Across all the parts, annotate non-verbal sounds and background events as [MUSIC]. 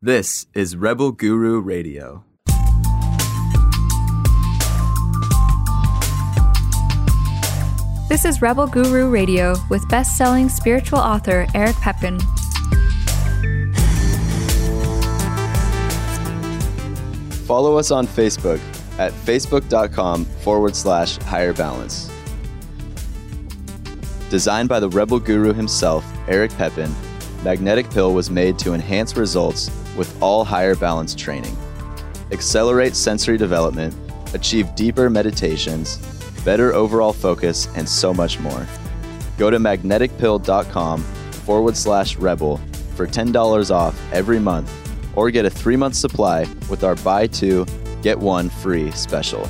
This is Rebel Guru Radio. This is Rebel Guru Radio with best selling spiritual author Eric Pepin. Follow us on Facebook at facebook.com forward slash higher balance. Designed by the Rebel Guru himself, Eric Pepin, Magnetic Pill was made to enhance results with all higher balance training, accelerate sensory development, achieve deeper meditations better overall focus, and so much more. Go to magneticpill.com forward slash rebel for $10 off every month or get a three month supply with our buy two, get one free special.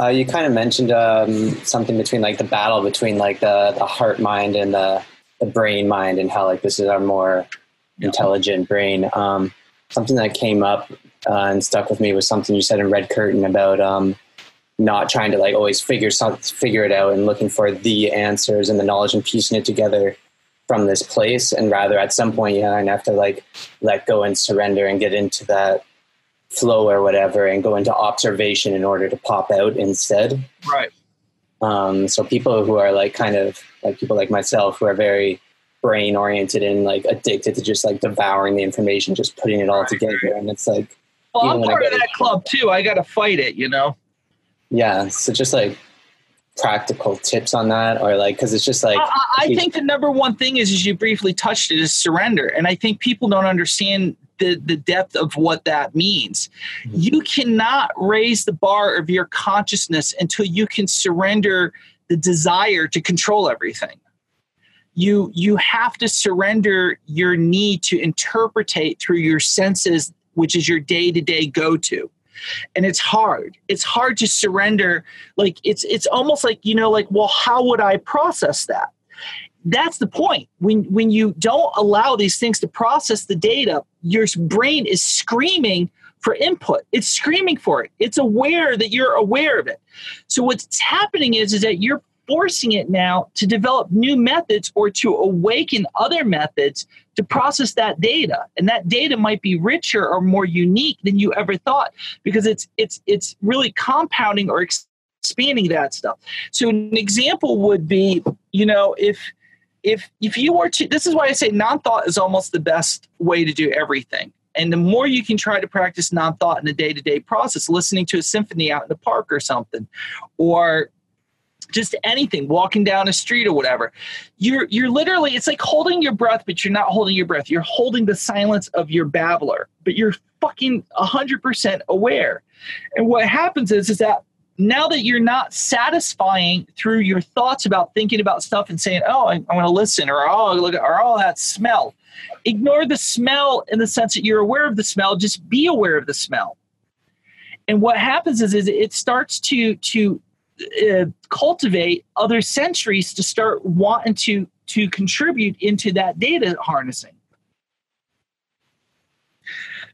Uh, you kind of mentioned um, something between like the battle between like the, the heart mind and the the brain mind and how like this is our more intelligent brain. Um, something that came up uh, and stuck with me was something you said in Red Curtain about um, not trying to like always figure some, figure it out and looking for the answers and the knowledge and piecing it together from this place, and rather at some point you kind of have to like let go and surrender and get into that flow or whatever and go into observation in order to pop out instead. Right. Um, so people who are like kind of like people like myself who are very brain oriented and like addicted to just like devouring the information, just putting it all together. And it's like, well, I'm part of that club too. I got to fight it, you know? Yeah. So just like practical tips on that or like, cause it's just like, I, I think the number one thing is, as you briefly touched it is surrender. And I think people don't understand the, the depth of what that means. Mm-hmm. You cannot raise the bar of your consciousness until you can surrender the desire to control everything. You you have to surrender your need to interpretate through your senses, which is your day-to-day go-to. And it's hard. It's hard to surrender. Like it's it's almost like, you know, like, well, how would I process that? That's the point. When when you don't allow these things to process the data your brain is screaming for input. It's screaming for it. It's aware that you're aware of it. So what's happening is is that you're forcing it now to develop new methods or to awaken other methods to process that data. And that data might be richer or more unique than you ever thought because it's it's it's really compounding or expanding that stuff. So an example would be you know if if if you were to this is why i say non-thought is almost the best way to do everything. And the more you can try to practice non-thought in the day-to-day process listening to a symphony out in the park or something or just anything walking down a street or whatever you're you're literally it's like holding your breath but you're not holding your breath. You're holding the silence of your babbler but you're fucking 100% aware. And what happens is is that now that you're not satisfying through your thoughts about thinking about stuff and saying, "Oh, I, am going to listen," or "Oh, look," or "Oh, that smell," ignore the smell in the sense that you're aware of the smell. Just be aware of the smell. And what happens is, is it starts to to uh, cultivate other sensories to start wanting to to contribute into that data harnessing.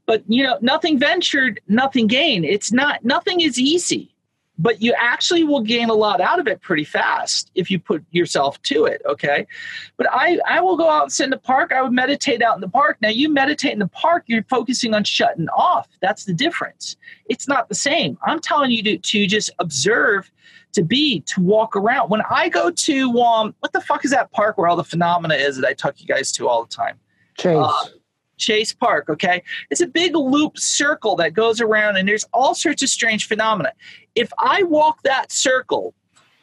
But you know, nothing ventured, nothing gained. It's not nothing is easy but you actually will gain a lot out of it pretty fast if you put yourself to it okay? But i i will go out and sit in the park. I would meditate out in the park. Now you meditate in the park you're focusing on shutting off. That's the difference. It's not the same. I'm telling you to, to just observe to be to walk around. When i go to um what the fuck is that park where all the phenomena is that i talk you guys to all the time? Chase. Uh, Chase Park, okay? It's a big loop circle that goes around and there's all sorts of strange phenomena. If I walk that circle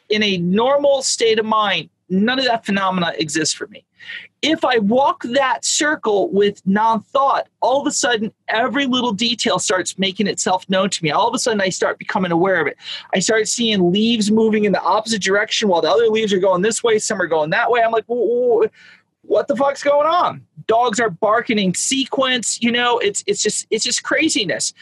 in a normal state of mind, none of that phenomena exists for me. If I walk that circle with non thought, all of a sudden every little detail starts making itself known to me. All of a sudden I start becoming aware of it. I start seeing leaves moving in the opposite direction while the other leaves are going this way, some are going that way. I'm like, whoa, whoa, whoa what the fuck's going on? Dogs are barking in sequence. You know, it's it's just it's just craziness.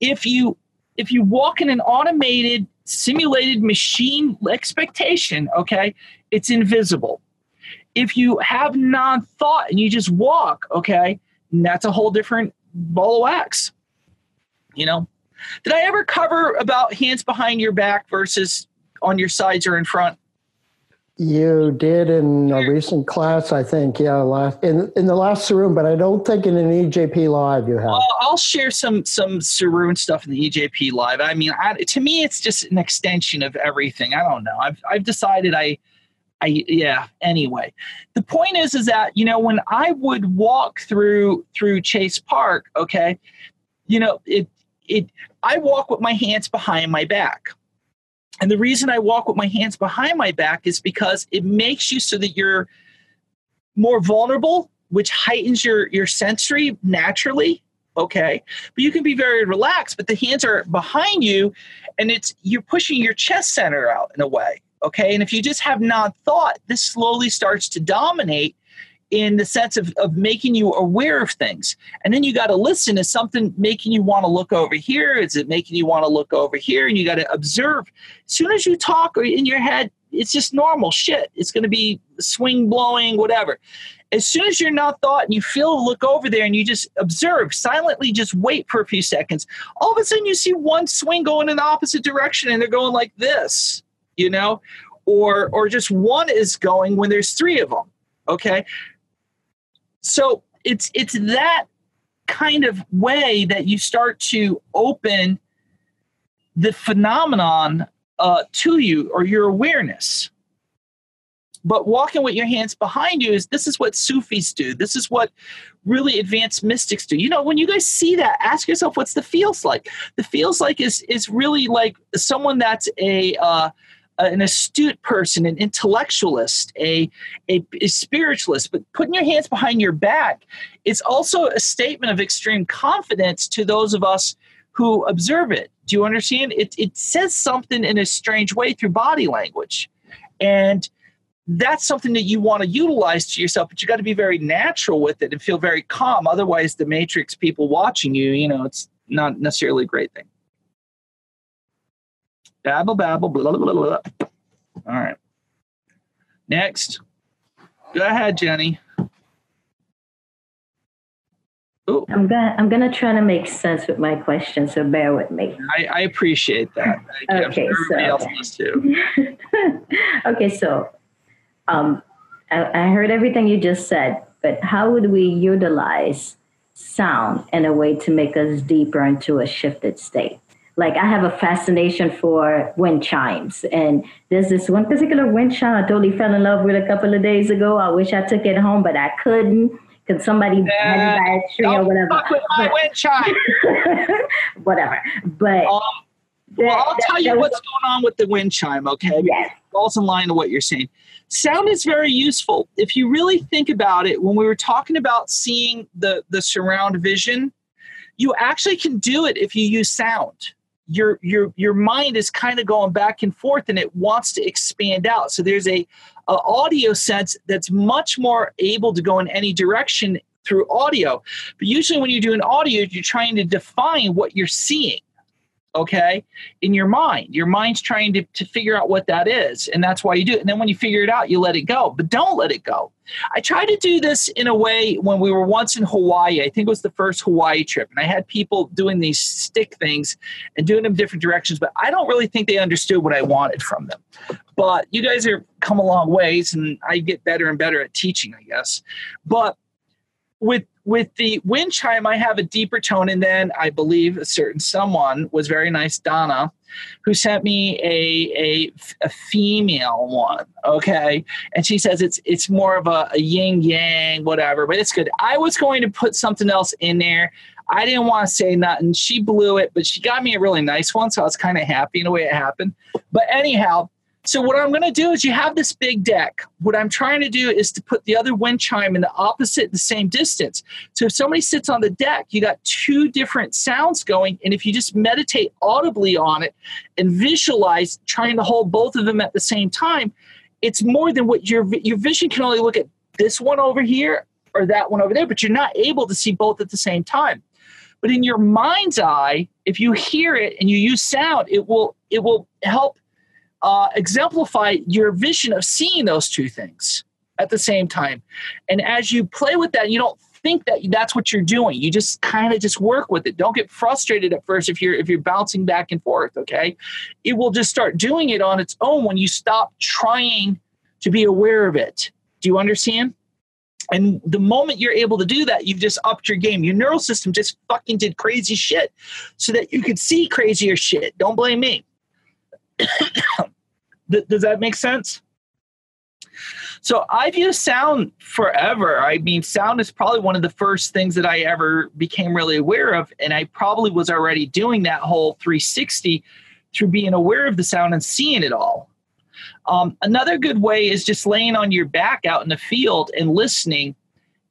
If you if you walk in an automated simulated machine expectation, okay, it's invisible. If you have non-thought and you just walk, okay, that's a whole different ball of wax. You know, did I ever cover about hands behind your back versus on your sides or in front? You did in a recent class, I think. Yeah, last in in the last room, but I don't think in an EJP live you have. Well, I'll share some some Sarun stuff in the EJP live. I mean, I, to me, it's just an extension of everything. I don't know. I've I've decided I. I, yeah anyway the point is is that you know when i would walk through through chase park okay you know it it i walk with my hands behind my back and the reason I walk with my hands behind my back is because it makes you so that you're more vulnerable, which heightens your, your sensory naturally. Okay. But you can be very relaxed, but the hands are behind you and it's you're pushing your chest center out in a way. Okay. And if you just have not thought, this slowly starts to dominate in the sense of, of making you aware of things. And then you got to listen. Is something making you want to look over here? Is it making you want to look over here? And you got to observe. As soon as you talk or in your head, it's just normal shit. It's going to be swing blowing, whatever. As soon as you're not thought and you feel look over there and you just observe, silently just wait for a few seconds. All of a sudden you see one swing going in the opposite direction and they're going like this, you know? Or or just one is going when there's three of them. Okay so it's it's that kind of way that you start to open the phenomenon uh, to you or your awareness. But walking with your hands behind you is this is what sufis do. This is what really advanced mystics do. You know when you guys see that ask yourself what's the feels like. The feels like is is really like someone that's a uh, an astute person, an intellectualist, a, a, a, spiritualist, but putting your hands behind your back, it's also a statement of extreme confidence to those of us who observe it. Do you understand? It, it says something in a strange way through body language. And that's something that you want to utilize to yourself, but you got to be very natural with it and feel very calm. Otherwise, the matrix people watching you, you know, it's not necessarily a great thing. Babble, babble, blah, blah, blah, blah. All right. Next. Go ahead, Jenny. Ooh. I'm gonna I'm gonna try to make sense with my question, so bear with me. I, I appreciate that. okay, so [LAUGHS] okay, so um, I, I heard everything you just said, but how would we utilize sound in a way to make us deeper into a shifted state? Like I have a fascination for wind chimes. And there's this one particular wind chime I totally fell in love with a couple of days ago. I wish I took it home, but I couldn't because somebody had it by a tree or whatever. Fuck with my wind chime. [LAUGHS] whatever. But um, well, I'll that, tell you what's going on with the wind chime, okay? Yes. It falls in line to what you're saying. Sound is very useful. If you really think about it, when we were talking about seeing the, the surround vision, you actually can do it if you use sound your your your mind is kind of going back and forth and it wants to expand out. So there's a, a, audio sense that's much more able to go in any direction through audio. But usually when you do an audio you're trying to define what you're seeing okay in your mind. Your mind's trying to, to figure out what that is and that's why you do it. And then when you figure it out you let it go. But don't let it go. I tried to do this in a way when we were once in hawaii. I think it was the first hawaii trip and i had people doing these stick things and doing them different directions but i don't really think they understood what i wanted from them. But you guys have come a long ways and i get better and better at teaching i guess. But with with the wind chime, I have a deeper tone, and then I believe a certain someone was very nice, Donna, who sent me a a, a female one. Okay, and she says it's it's more of a, a yin yang, whatever, but it's good. I was going to put something else in there. I didn't want to say nothing. She blew it, but she got me a really nice one, so I was kind of happy in the way it happened. But anyhow, so what I'm going to do is you have this big deck. What I'm trying to do is to put the other wind chime in the opposite, the same distance. So if somebody sits on the deck, you got two different sounds going, and if you just meditate audibly on it and visualize trying to hold both of them at the same time, it's more than what your your vision can only look at this one over here or that one over there, but you're not able to see both at the same time. But in your mind's eye, if you hear it and you use sound, it will it will help uh, exemplify your vision of seeing those two things at the same time. And as you play with that, you don't think that that's what you're doing. You just kind of just work with it. Don't get frustrated at first if you're if you're bouncing back and forth, okay? It will just start doing it on its own when you stop trying to be aware of it. Do you understand? And the moment you're able to do that, you've just upped your game. Your neural system just fucking did crazy shit so that you could see crazier shit. Don't blame me. [COUGHS] Does that make sense? So I've used sound forever. I mean, sound is probably one of the first things that I ever became really aware of. And I probably was already doing that whole 360 through being aware of the sound and seeing it all. Um, another good way is just laying on your back out in the field and listening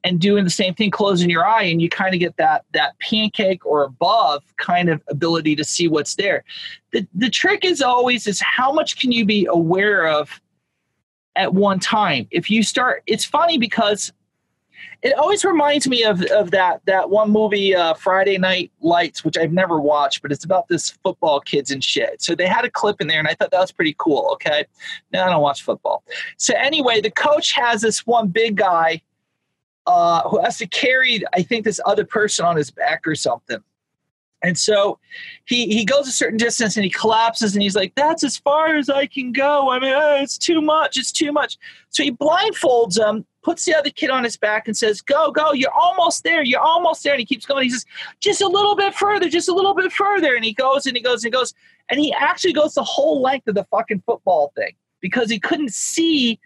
and doing the same thing closing your eye and you kind of get that that pancake or above kind of ability to see what's there. The, the trick is always is how much can you be aware of at one time? If you start it's funny because it always reminds me of, of that that one movie uh, friday night lights which i've never watched but it's about this football kids and shit. So they had a clip in there and i thought that was pretty cool okay? Now i don't watch football. So anyway the coach has this one big guy uh, who has to carry i think this other person on his back or something and so he he goes a certain distance and he collapses and he's like, "That's as far as I can go. I mean, uh, it's too much. It's too much." So he blindfolds him, puts the other kid on his back, and says, "Go, go! You're almost there. You're almost there." And he keeps going. He says, "Just a little bit further. Just a little bit further." And he goes and he goes and he goes and he actually goes the whole length of the fucking football thing because he couldn't see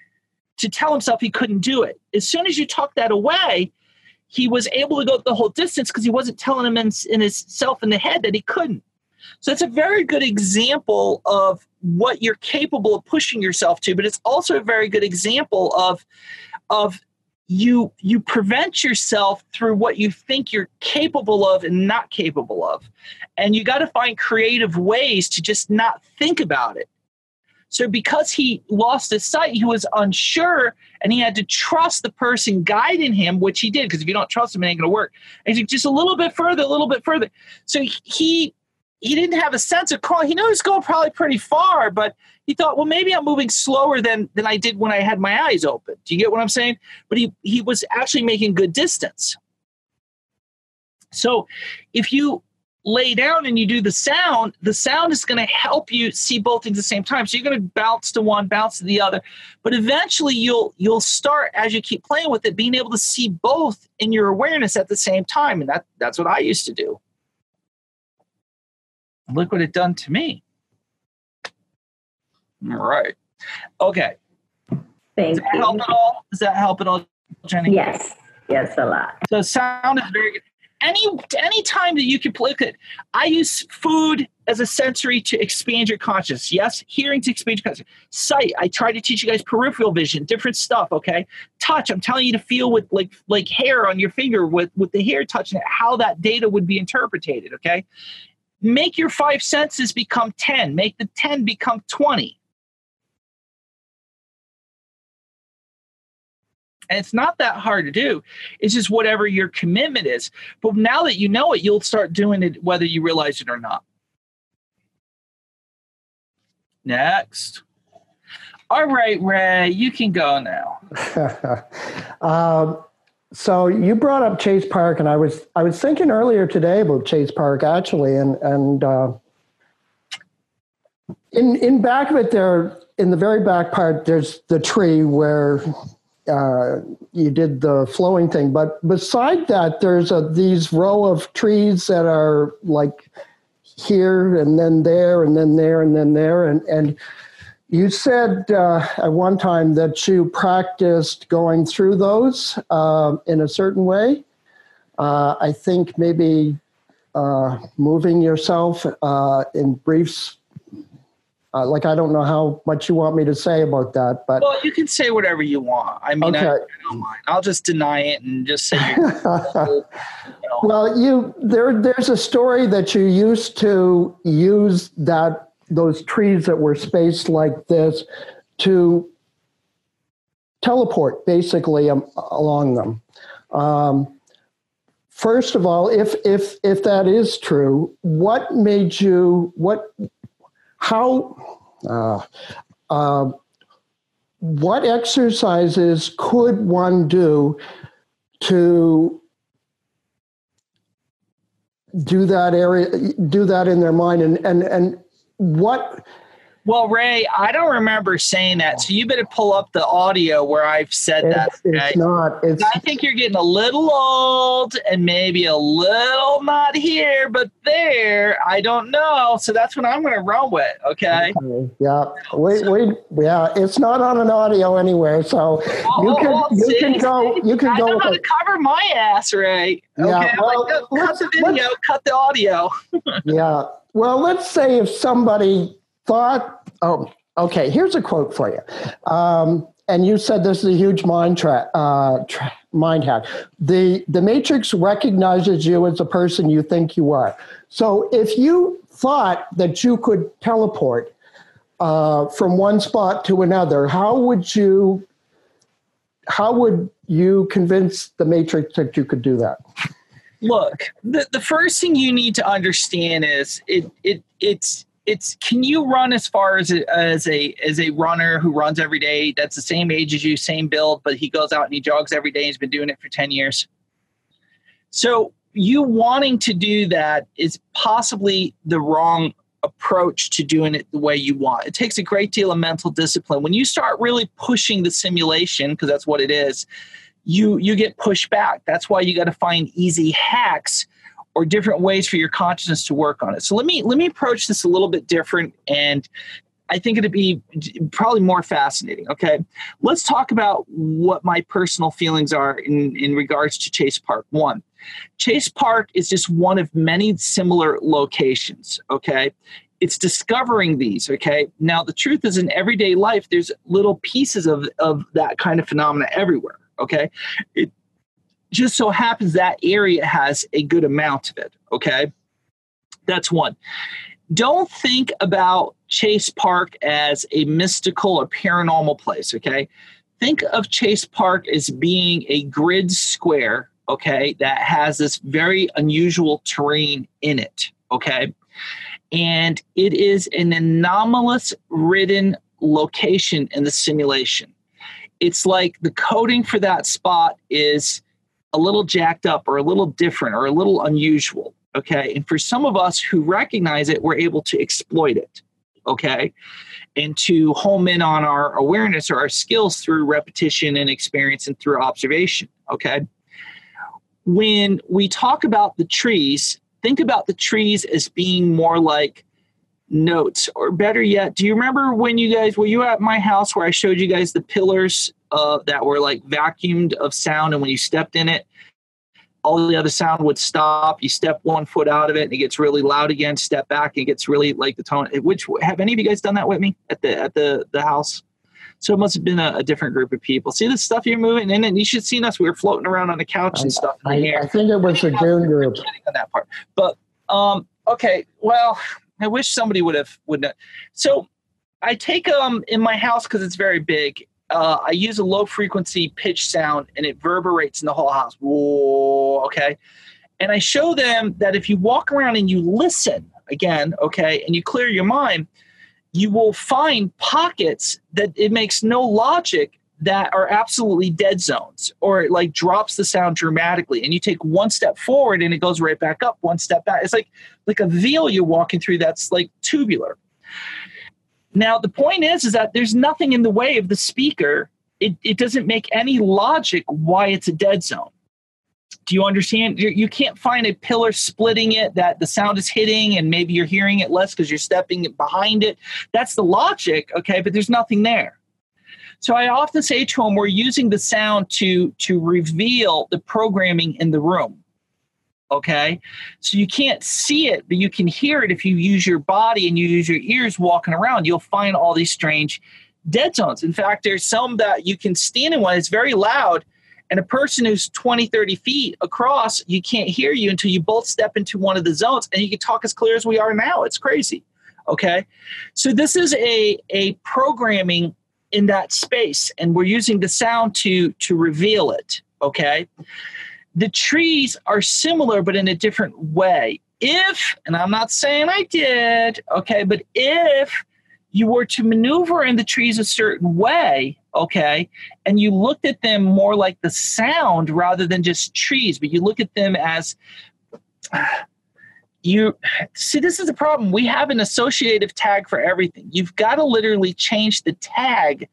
to tell himself he couldn't do it. As soon as you tuck that away, he was able to go the whole distance because he wasn't telling him in, in himself in the head that he couldn't. So it's a very good example of what you're capable of pushing yourself to, but it's also a very good example of of you you prevent yourself through what you think you're capable of and not capable of. And you got to find creative ways to just not think about it. So because he lost his sight, he was unsure and he had to trust the person guiding him, which he did, because if you don't trust him, it ain't gonna work. And he just a little bit further, a little bit further. So he he didn't have a sense of crawl. He knew he was going probably pretty far, but he thought, well, maybe I'm moving slower than than I did when I had my eyes open. Do you get what I'm saying? But he he was actually making good distance. So if you lay down and you do the sound, the sound is going to help you see both things at the same time. So you're going to bounce to one, bounce to the other, but eventually you'll you'll start as you keep playing with it, being able to see both in your awareness at the same time, and that that's what I used to do. Look what it done to me. All right. Okay. Thank Does that you. help at all? Does that help at all, Jenny? Yes, yes, a lot. So sound is very good. Any any time that you can play it, I use food as a sensory to expand your consciousness. Yes, hearing to expand your consciousness. Sight, I try to teach you guys peripheral vision, different stuff. Okay, touch, I'm telling you to feel with like like hair on your finger with with the hair touching it, how that data would be interpreted. Okay, make your five senses become ten. Make the ten become twenty. And it's not that hard to do. It's just whatever your commitment is. But now that you know it, you'll start doing it whether you realize it or not. Next. All right, Ray, you can go now. [LAUGHS] um, so you brought up Chase Park, and I was I was thinking earlier today about Chase Park actually, and and uh, in in back of it there, in the very back part, there's the tree where uh, you did the flowing thing. But beside that, there's a, these row of trees that are like here and then there and then there and then there. And, and you said uh, at one time that you practiced going through those uh, in a certain way. Uh, I think maybe uh, moving yourself uh, in brief uh, like I don't know how much you want me to say about that, but well, you can say whatever you want. I mean, okay. I, I, don't mind. I'll just deny it and just say. you know. [LAUGHS] Well, you there. There's a story that you used to use that those trees that were spaced like this to teleport basically um, along them. Um, first of all, if if if that is true, what made you what how uh, uh, what exercises could one do to do that area do that in their mind? And and and what well, Ray, I don't remember saying that, so you better pull up the audio where I've said it's, that. Okay? It's not. It's, I think you're getting a little old and maybe a little not here, but there. I don't know. So that's what I'm going to run with. Okay. okay. Yeah. Wait. Wait. Yeah. It's not on an audio anywhere, so oh, oh, you can oh, you see, can go you can I go. know how to cover my ass, Ray. Okay. Yeah, well, like, cut the video, cut the audio. [LAUGHS] yeah. Well, let's say if somebody thought, oh, okay, here's a quote for you. Um, and you said this is a huge mind tra- uh, tra- mind hack. The the matrix recognizes you as the person you think you are. So if you thought that you could teleport uh, from one spot to another, how would you how would you convince the matrix that you could do that? Look, the, the first thing you need to understand is it it it's it's can you run as far as a, as a as a runner who runs every day that's the same age as you same build but he goes out and he jogs every day he's been doing it for 10 years? So you wanting to do that is possibly the wrong approach to doing it the way you want. It takes a great deal of mental discipline. When you start really pushing the simulation because that's what it is you you get pushed back. That's why you got to find easy hacks or different ways for your consciousness to work on it. So let me let me approach this a little bit different and I think it'd be probably more fascinating. Okay. Let's talk about what my personal feelings are in, in regards to Chase Park. One, Chase Park is just one of many similar locations. Okay. It's discovering these. Okay. Now, the truth is, in everyday life, there's little pieces of, of that kind of phenomena everywhere. Okay. It, just so happens that area has a good amount of it. Okay. That's one. Don't think about Chase Park as a mystical or paranormal place. Okay. Think of Chase Park as being a grid square. Okay. That has this very unusual terrain in it. Okay. And it is an anomalous ridden location in the simulation. It's like the coding for that spot is a little jacked up or a little different or a little unusual. Okay. And for some of us who recognize it, we're able to exploit it. Okay. And to home in on our awareness or our skills through repetition and experience and through observation. Okay. When we talk about the trees, think about the trees as being more like notes or better yet do you remember when you guys were you at my house where i showed you guys the pillars uh, that were like vacuumed of sound and when you stepped in it all the other sound would stop. You step one foot out of it and it gets really loud again. Step back and it gets really like the tone. Which have any of you guys done that with me at the at the the house? So it must have been a, a different group of people. See the stuff you're moving in, and you should have seen us. We were floating around on the couch and I, stuff I, I think it was a June group. on that part. But um okay well I wish somebody would have would not. So I take um in my house because it's very big. Uh, I use a low frequency pitch sound and it reverberates in the whole house. Whoa, okay. And I show them that if you walk around and you listen again, okay, and you clear your mind, you will find pockets that it makes no logic that are absolutely dead zones or it like drops the sound dramatically and you take one step forward and it goes right back up one step back it's like like a veil you're walking through that's like tubular now the point is is that there's nothing in the way of the speaker. It, it doesn't make any logic why it's a dead zone. Do you understand? You you can't find a pillar splitting it that the sound is hitting and maybe you're hearing it less because you're stepping behind it. That's the logic okay but there's nothing there. So I often say to them, we're using the sound to to reveal the programming in the room. Okay, so you can't see it, but you can hear it if you use your body and you use your ears walking around. You'll find all these strange dead zones. In fact, there's some that you can stand in one. It's very loud, and a person who's 20, 30 feet across, you can't hear you until you both step into one of the zones, and you can talk as clear as we are now. It's crazy. Okay, so this is a a programming in that space and we're using the sound to to reveal it okay the trees are similar but in a different way. If and i'm not saying i did okay but if you were to maneuver in the trees a certain way okay and you looked at them more like the sound rather than just trees but you look at them as [SIGHS] you see this is the problem. We have an associative tag for everything. You've got to literally change the tag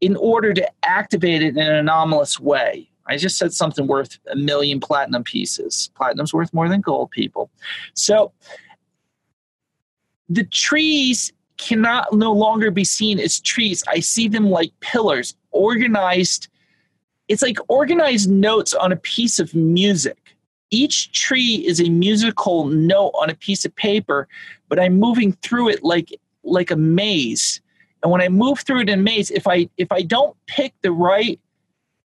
in order to activate it in an anomalous way i just said something worth a million platinum pieces. Platinum's worth more than gold people. So the trees cannot no longer be seen as trees. I see them like pillars organized it's like organized notes on a piece of music. Each tree is a musical note on a piece of paper, but I'm moving through it like like a maze. And when I move through it in maze, if I if I don't pick the right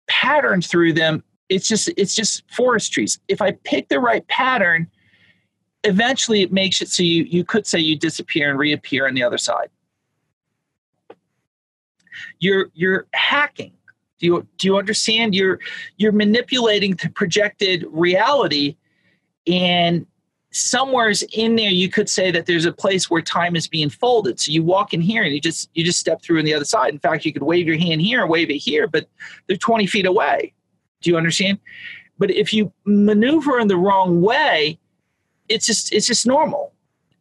pattern through them, it's just it's just forest trees. If I pick the right pattern, eventually it makes it so you you could say you disappear and reappear on the other side. You're you're hacking do you do you understand? You're you're manipulating the projected reality, and somewhere's in there you could say that there's a place where time is being folded. So you walk in here and you just you just step through on the other side. In fact, you could wave your hand here and wave it here, but they're 20 feet away. Do you understand? But if you maneuver in the wrong way, it's just it's just normal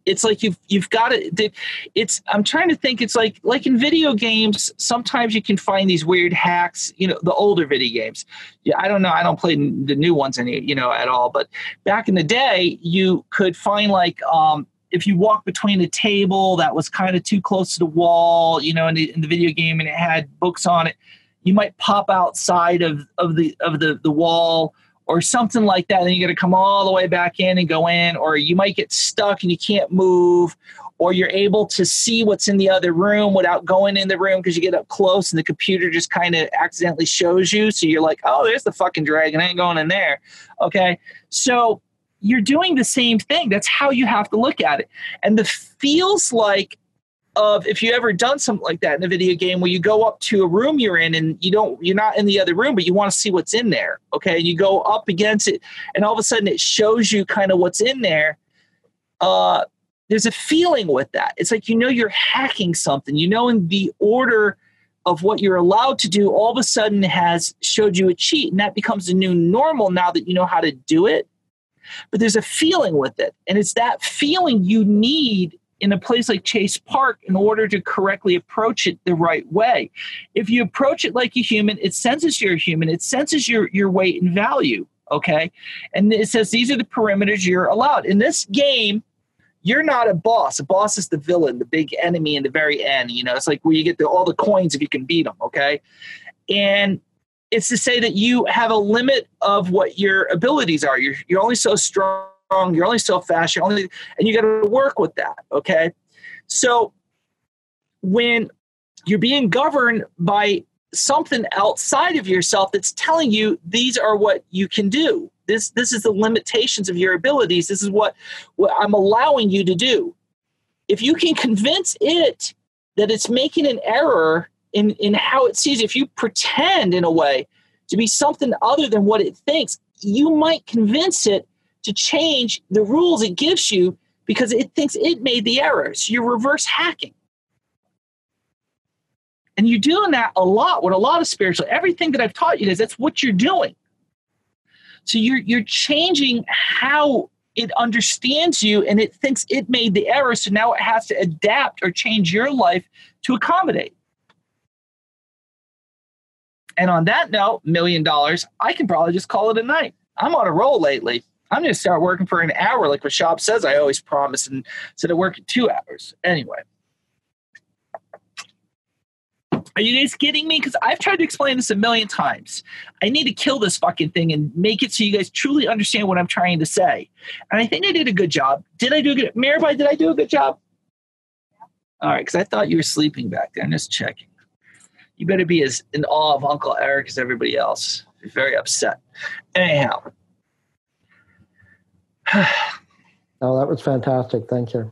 it's like you've you've got to it's i'm trying to think it's like like in video games sometimes you can find these weird hacks you know the older video games. Yeah i don't know i don't play the new ones any you know at all but back in the day you could find like um if you walk between a table that was kind of too close to the wall you know in the, in the video game and it had books on it you might pop outside of of the of the the wall or something like that. And you got to come all the way back in and go in, or you might get stuck and you can't move, or you're able to see what's in the other room without going in the room because you get up close and the computer just kind of accidentally shows you. So you're like, oh, there's the fucking dragon. I ain't going in there. Okay. So you're doing the same thing. That's how you have to look at it. And the feels like of if you ever done something like that in a video game where you go up to a room you're in and you don't you're not in the other room but you want to see what's in there okay? You go up against it and all of a sudden it shows you kind of what's in there uh there's a feeling with that. It's like you know you're hacking something. You know in the order of what you're allowed to do all of a sudden has showed you a cheat and that becomes a new normal now that you know how to do it. But there's a feeling with it and it's that feeling you need in a place like Chase Park in order to correctly approach it the right way. If you approach it like a human, it senses you're a human, it senses your, your weight and value. Okay. And it says these are the perimeters you're allowed. In this game, you're not a boss. A boss is the villain, the big enemy in the very end. You know, it's like where you get the, all the coins if you can beat them. Okay. And it's to say that you have a limit of what your abilities are. You're, you're only so strong strong, you're only so fast, you're only, and you got to work with that. Okay. So when you're being governed by something outside of yourself that's telling you these are what you can do. This this is the limitations of your abilities. This is what, what I'm allowing you to do. If you can convince it that it's making an error in, in how it sees, if you pretend in a way to be something other than what it thinks, you might convince it to change the rules it gives you because it thinks it made the error. So you're reverse hacking. And you're doing that a lot with a lot of spiritual. Everything that I've taught you is that's what you're doing. So you're you're changing how it understands you and it thinks it made the error. So now it has to adapt or change your life to accommodate. And on that note, million dollars, I can probably just call it a night. I'm on a roll lately. I'm going to start working for an hour, like what Rashab says I always promise, and instead of working two hours. Anyway. Are you guys kidding me? Because I've tried to explain this a million times. I need to kill this fucking thing and make it so you guys truly understand what I'm trying to say. And I think I did a good job. Did I do a good Mirabai, did I do a good job? All right, because I thought you were sleeping back there. I'm just checking. You better be as in awe of Uncle Eric as everybody else. You're very upset. Anyhow, [SIGHS] oh, that was fantastic. Thank you.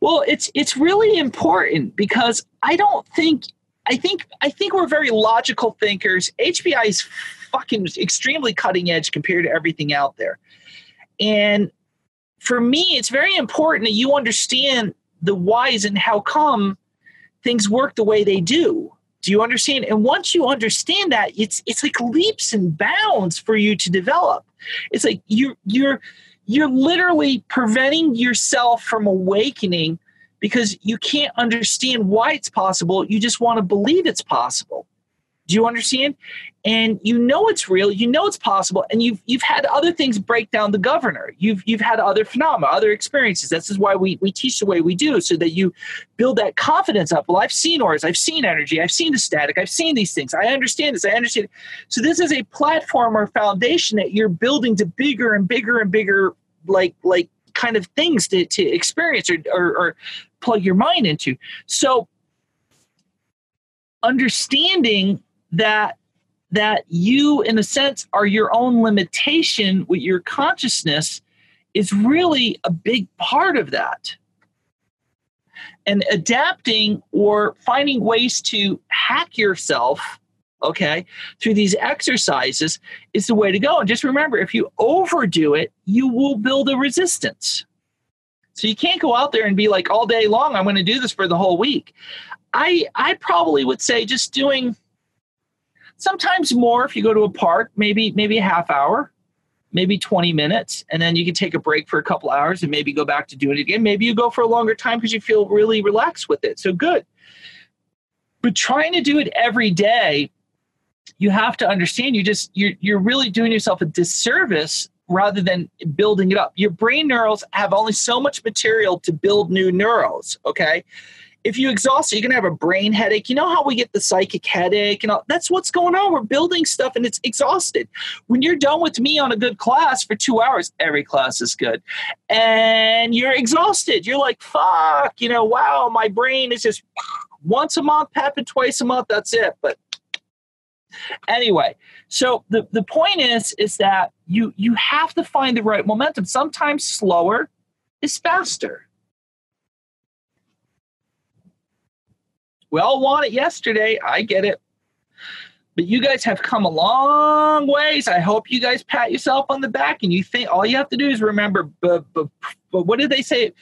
Well, it's it's really important because I don't think I think I think we're very logical thinkers. HBI is fucking extremely cutting edge compared to everything out there. And for me, it's very important that you understand the whys and how come things work the way they do. Do you understand? And once you understand that, it's it's like leaps and bounds for you to develop. It's like you're you're you're literally preventing yourself from awakening because you can't understand why it's possible. You just want to believe it's possible. Do you understand? And you know it's real, you know it's possible, and you've you've had other things break down the governor. You've you've had other phenomena, other experiences. This is why we, we teach the way we do, so that you build that confidence up. Well, I've seen auras, I've seen energy, I've seen the static, I've seen these things. I understand this, I understand. It. So this is a platform or foundation that you're building to bigger and bigger and bigger, like like kind of things to, to experience or, or, or plug your mind into. So understanding that that you in a sense are your own limitation with your consciousness is really a big part of that and adapting or finding ways to hack yourself okay? Through these exercises is the way to go. And just remember if you overdo it you will build a resistance. So you can't go out there and be like all day long i'm going to do this for the whole week. I i probably would say just doing sometimes more if you go to a park maybe maybe a half hour maybe 20 minutes and then you can take a break for a couple hours and maybe go back to doing it again. Maybe you go for a longer time because you feel really relaxed with it. So good. But trying to do it every day you have to understand you just you're, you're really doing yourself a disservice rather than building it up your brain neurons have only so much material to build new neurons okay if you exhaust it, you're gonna have a brain headache. You know how we get the psychic headache and all that's what's going on. We're building stuff and it's exhausted. When you're done with me on a good class for two hours, every class is good. And you're exhausted. You're like, fuck, you know, wow, my brain is just once a month, happen twice a month, that's it. But anyway, so the, the point is is that you you have to find the right momentum. Sometimes slower is faster We all want it yesterday. I get it. But you guys have come a long ways. I hope you guys pat yourself on the back and you think all you have to do is remember but, but, but what did they say?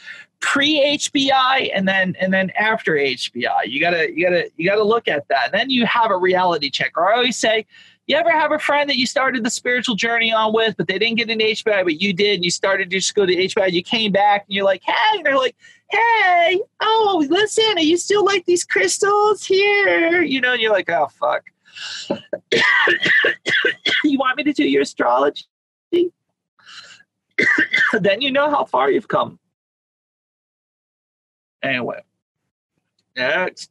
Pre HBI and then and then after HBI. You gotta you gotta you gotta look at that. And then you have a reality check. Or I always say, you ever have a friend that you started the spiritual journey on with, but they didn't get an HBI, but you did, and you started to just go to HBI, you came back and you're like, hey, and they're like, hey, oh, listen, are you still like these crystals here? You know, and you're like, oh, fuck. [COUGHS] you want me to do your astrology? [COUGHS] then you know how far you've come. Anyway, next.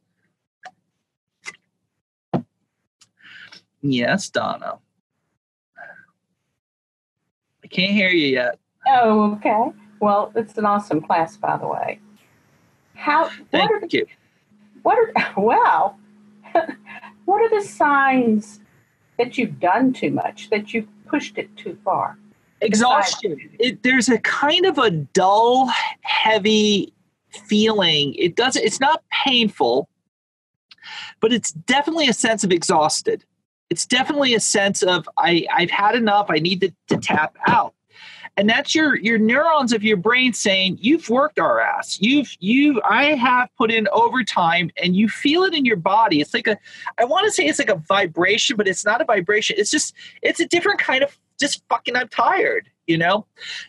Yes, Donna. I can't hear you yet. Oh, okay. Well, it's an awesome class, by the way. How? Thank what are you. What are? [LAUGHS] Wow. [LAUGHS] what are the signs that you've done too much? That you've pushed it too far? Exhaustion. It, there's a kind of a dull, heavy feeling. It doesn't. It's not painful, but it's definitely a sense of exhausted. It's definitely a sense of I, I've had enough. I need to, to tap out and that's your your neurons of your brain saying you've worked our ass you've you i have put in overtime and you feel it in your body it's like a i want to say it's like a vibration but it's not a vibration it's just it's a different kind of just fucking i'm tired you know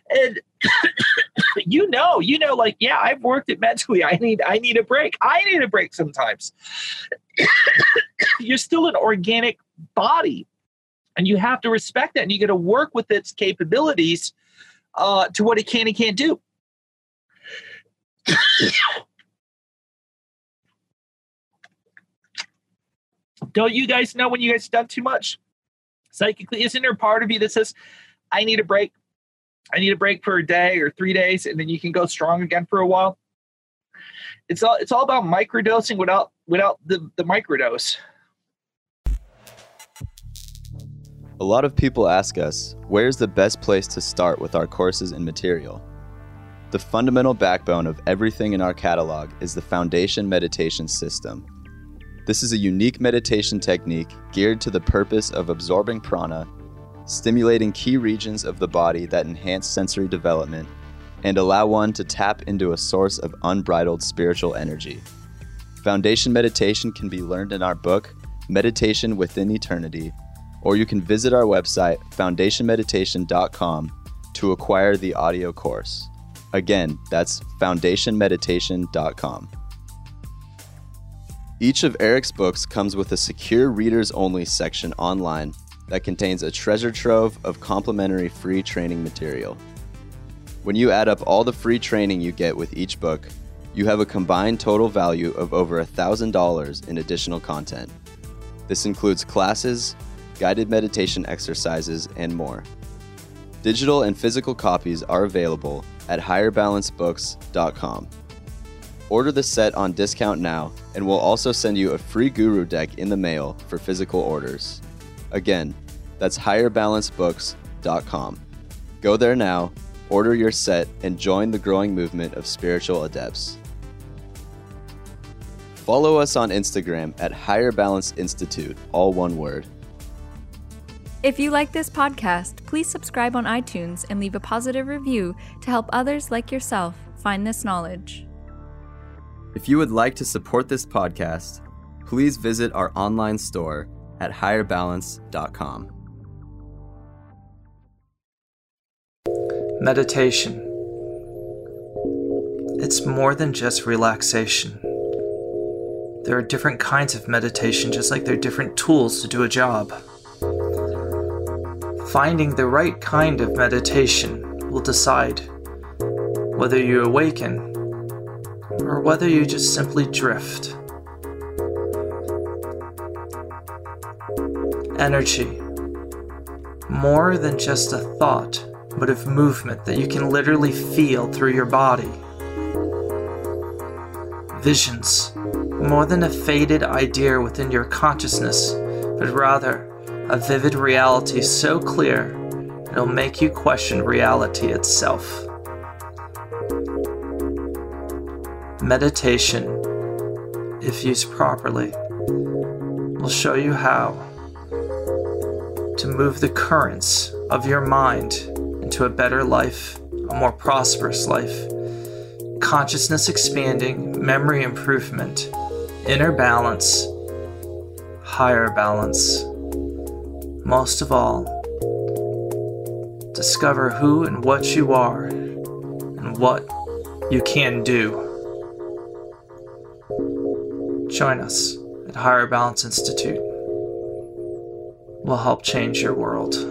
and [COUGHS] you know you know like yeah i've worked it mentally i need i need a break i need a break sometimes [COUGHS] you're still an organic body and you have to respect that and you got to work with its capabilities uh, to what it can and can't do. [COUGHS] Don't you guys know when you guys done too much? Psychically, isn't there part of you that says, I need a break? I need a break for a day or three days, and then you can go strong again for a while. It's all it's all about microdosing without without the, the microdose. A lot of people ask us, where's the best place to start with our courses and material? The fundamental backbone of everything in our catalog is the Foundation Meditation System. This is a unique meditation technique geared to the purpose of absorbing prana, stimulating key regions of the body that enhance sensory development, and allow one to tap into a source of unbridled spiritual energy. Foundation meditation can be learned in our book, Meditation Within Eternity, or you can visit our website, foundationmeditation.com, to acquire the audio course. Again, that's foundationmeditation.com. Each of Eric's books comes with a secure readers only section online that contains a treasure trove of complimentary free training material. When you add up all the free training you get with each book, you have a combined total value of over $1,000 in additional content. This includes classes, guided meditation exercises, and more. Digital and physical copies are available at higherbalancebooks.com. Order the set on discount now, and we'll also send you a free guru deck in the mail for physical orders. Again, that's higherbalancebooks.com. Go there now, order your set, and join the growing movement of spiritual adepts. Follow us on Instagram at Higher Balance Institute, all one word. If you like this podcast, please subscribe on iTunes and leave a positive review to help others like yourself find this knowledge. If you would like to support this podcast, please visit our online store at higherbalance.com. Meditation. It's more than just relaxation. There are different kinds of meditation, just like there are different tools to do a job. Finding the right kind of meditation will decide whether you awaken or whether you just simply drift. Energy. More than just a thought, but of movement that you can literally feel through your body. Visions more than a faded idea within your consciousness, but rather a vivid reality so clear it'll make you question reality itself. Meditation, if used properly, will show you how to move the currents of your mind into a better life, a more prosperous life, consciousness expanding, memory improvement inner balance, higher balance. Most of all, discover who and what you are and what you can do. Join us at Higher Balance Institute. We'll help change your world.